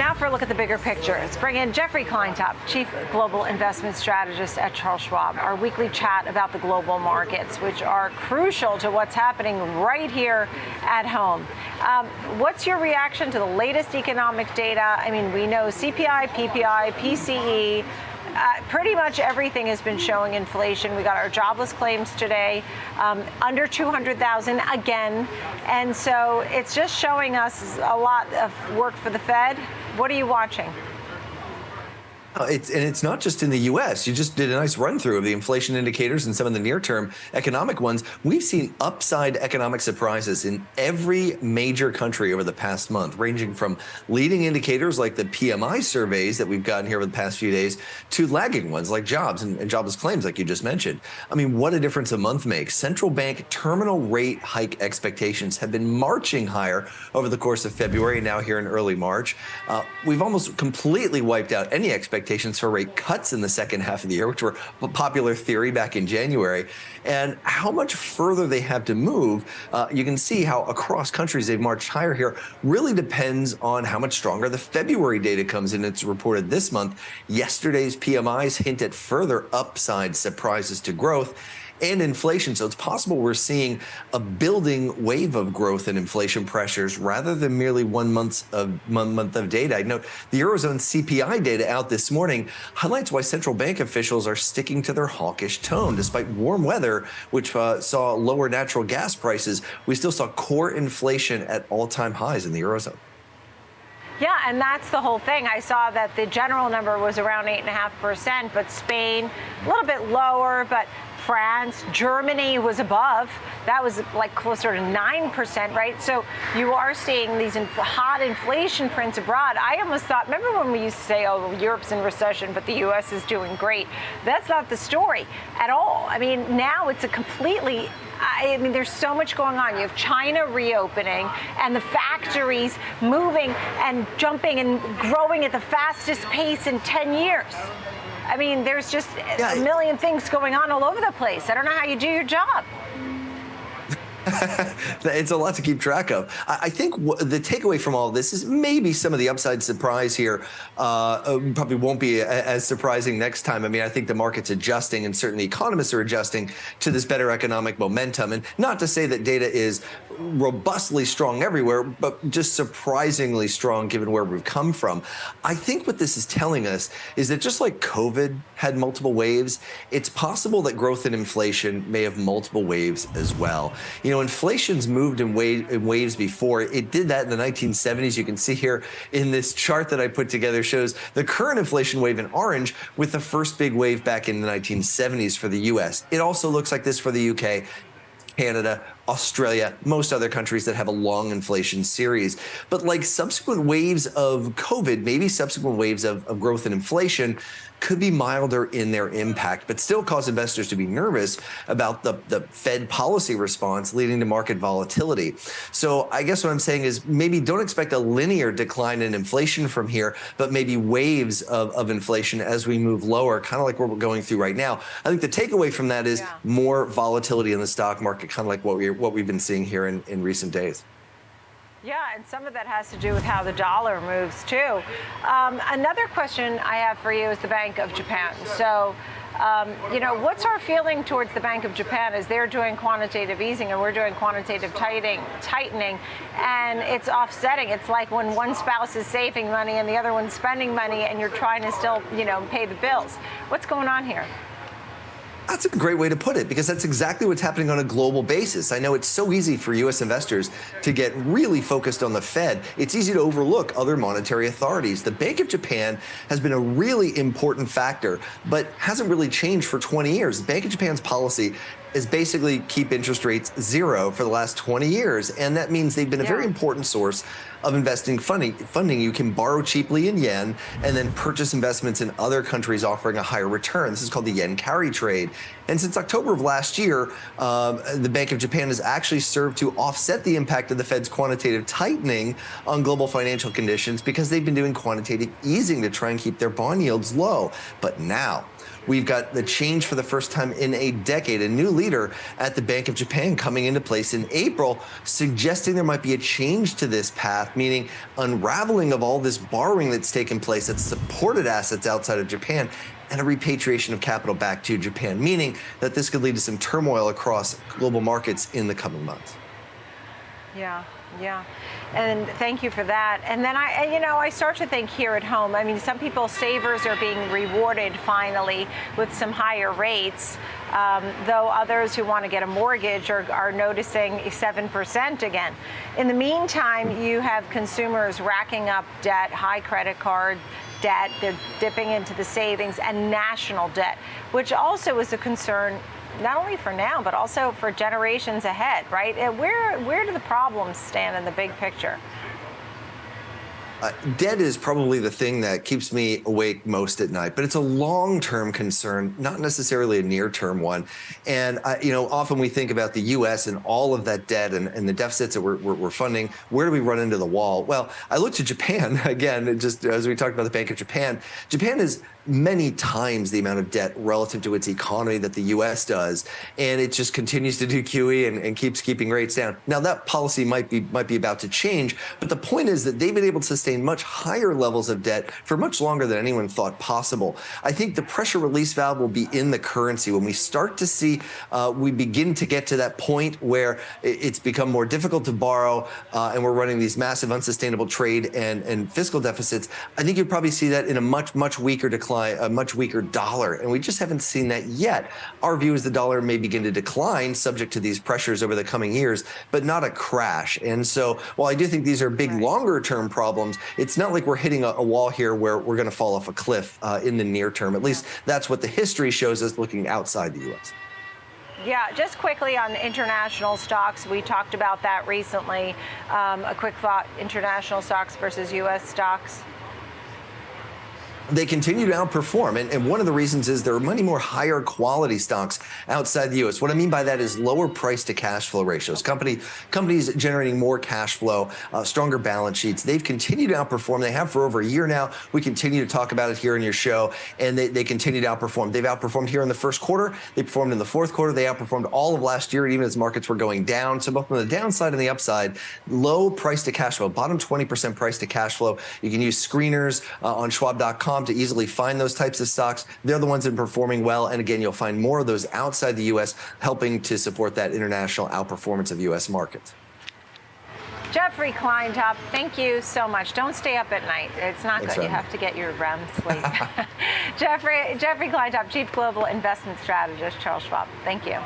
Now for a look at the bigger picture. Let's bring in Jeffrey Kleintop, Chief Global Investment Strategist at Charles Schwab. Our weekly chat about the global markets, which are crucial to what's happening right here at home. Um, what's your reaction to the latest economic data? I mean, we know CPI, PPI, PCE, uh, pretty much everything has been showing inflation. We got our jobless claims today, um, under 200,000 again. And so it's just showing us a lot of work for the Fed. What are you watching? It's, and it's not just in the U.S. You just did a nice run through of the inflation indicators and some of the near term economic ones. We've seen upside economic surprises in every major country over the past month, ranging from leading indicators like the PMI surveys that we've gotten here over the past few days to lagging ones like jobs and, and jobless claims, like you just mentioned. I mean, what a difference a month makes. Central bank terminal rate hike expectations have been marching higher over the course of February now here in early March. Uh, we've almost completely wiped out any expectations expectations for rate cuts in the second half of the year, which were a popular theory back in January, and how much further they have to move. Uh, you can see how across countries they've marched higher here. Really depends on how much stronger the February data comes in. It's reported this month. Yesterday's PMIs hint at further upside surprises to growth and inflation. So it's possible we're seeing a building wave of growth and inflation pressures rather than merely one month of one month of data. I note the Eurozone CPI data out this morning highlights why central bank officials are sticking to their hawkish tone. Despite warm weather, which uh, saw lower natural gas prices, we still saw core inflation at all-time highs in the Eurozone. Yeah, and that's the whole thing. I saw that the general number was around 8.5%, but Spain a little bit lower, but France, Germany was above. That was like closer to 9%, right? So you are seeing these hot inflation prints abroad. I almost thought, remember when we used to say, oh, Europe's in recession, but the U.S. is doing great? That's not the story at all. I mean, now it's a completely I mean, there's so much going on. You have China reopening and the factories moving and jumping and growing at the fastest pace in 10 years. I mean, there's just yeah. a million things going on all over the place. I don't know how you do your job. It's a lot to keep track of. I think the takeaway from all this is maybe some of the upside surprise here uh, uh probably won't be as surprising next time. I mean, I think the market's adjusting, and certainly economists are adjusting to this better economic momentum. And not to say that data is robustly strong everywhere, but just surprisingly strong given where we've come from. I think what this is telling us is that just like COVID had multiple waves, it's possible that growth and inflation may have multiple waves as well. You know, inflation's moved in, wave, in waves before. It did that in the 1970s. You can see here in this chart that I put together shows the current inflation wave in orange with the first big wave back in the 1970s for the US. It also looks like this for the UK Canada, Australia, most other countries that have a long inflation series. But like subsequent waves of COVID, maybe subsequent waves of, of growth and inflation, could be milder in their impact, but still cause investors to be nervous about the, the Fed policy response leading to market volatility. So I guess what I'm saying is maybe don't expect a linear decline in inflation from here, but maybe waves of, of inflation as we move lower, kind of like what we're going through right now. I think the takeaway from that is yeah. more volatility in the stock market, kind of like what we what we've been seeing here in, in recent days. Yeah, and some of that has to do with how the dollar moves too. Um, another question I have for you is the Bank of Japan. So, um, you know, what's our feeling towards the Bank of Japan as they're doing quantitative easing and we're doing quantitative tightening, tightening, and it's offsetting. It's like when one spouse is saving money and the other one's spending money, and you're trying to still, you know, pay the bills. What's going on here? That's a great way to put it because that's exactly what's happening on a global basis. I know it's so easy for US investors to get really focused on the Fed. It's easy to overlook other monetary authorities. The Bank of Japan has been a really important factor, but hasn't really changed for 20 years. The Bank of Japan's policy is basically keep interest rates zero for the last 20 years. And that means they've been a very important source of investing funding. Funding you can borrow cheaply in yen and then purchase investments in other countries offering a higher return. This is called the yen carry trade. And since October of last year, um, the Bank of Japan has actually served to offset the impact of the Fed's quantitative tightening on global financial conditions because they've been doing quantitative easing to try and keep their bond yields low. But now, We've got the change for the first time in a decade, a new leader at the Bank of Japan coming into place in April, suggesting there might be a change to this path meaning unraveling of all this borrowing that's taken place that's supported assets outside of Japan and a repatriation of capital back to Japan, meaning that this could lead to some turmoil across global markets in the coming months. Yeah, yeah. And thank you for that. And then I, you know, I start to think here at home. I mean, some people, savers are being rewarded finally with some higher rates, um, though others who want to get a mortgage are, are noticing 7% again. In the meantime, you have consumers racking up debt, high credit card debt, they're dipping into the savings, and national debt, which also is a concern not only for now, but also for generations ahead, right? Where, where do the problems stand in the big picture? Uh, debt is probably the thing that keeps me awake most at night, but it's a long-term concern, not necessarily a near-term one. And uh, you know, often we think about the U.S. and all of that debt and, and the deficits that we're, we're, we're, funding. Where do we run into the wall? Well, I looked at Japan again, just as we talked about the Bank of Japan. Japan is many times the amount of debt relative to its economy that the U.S. does, and it just continues to do QE and, and, keeps keeping rates down. Now that policy might be might be about to change, but the point is that they've been able to sustain much higher levels of debt for much longer than anyone thought possible. I think the pressure release valve will be in the currency when we start to see uh, we begin to get to that point where it's become more difficult to borrow, uh, and we're running these massive unsustainable trade and and fiscal deficits. I think you'll probably see that in a much much weaker decline decline, a much weaker dollar. And we just haven't seen that yet. Our view is the dollar may begin to decline subject to these pressures over the coming years, but not a crash. And so while I do think these are big longer term problems, it's not like we're hitting a, a wall here where we're going to fall off a cliff uh, in the near term. At least that's what the history shows us looking outside the U.S. Yeah, just quickly on international stocks. We talked about that recently. Um, a quick thought international stocks versus U.S. stocks they continue to outperform. And, and, one of the reasons is there are many more higher quality stocks outside the US. What I mean by that is lower price to cash flow ratios. Company, companies generating more cash flow, uh, stronger balance sheets. They've continued to outperform. They have for over a year now. We continue to talk about it here in your show, and they, they continue to outperform. They've outperformed here in the first quarter. They performed in the fourth quarter. They outperformed all of last year, even as markets were going down. So both on the downside and the upside, low price to cash flow, bottom 20% price to cash flow. You can use screeners uh, on schwab.com to easily find those types of stocks. They're the ones that are performing well. And again, you'll find more of those outside the U.S., helping to support that international outperformance of U.S. markets. Jeffrey Kleintop, thank you so much. Don't stay up at night. It's not Thanks, good. You have to get your REM sleep. Jeffrey, Jeffrey Kleintop, Chief Global Investment Strategist, Charles Schwab. Thank you.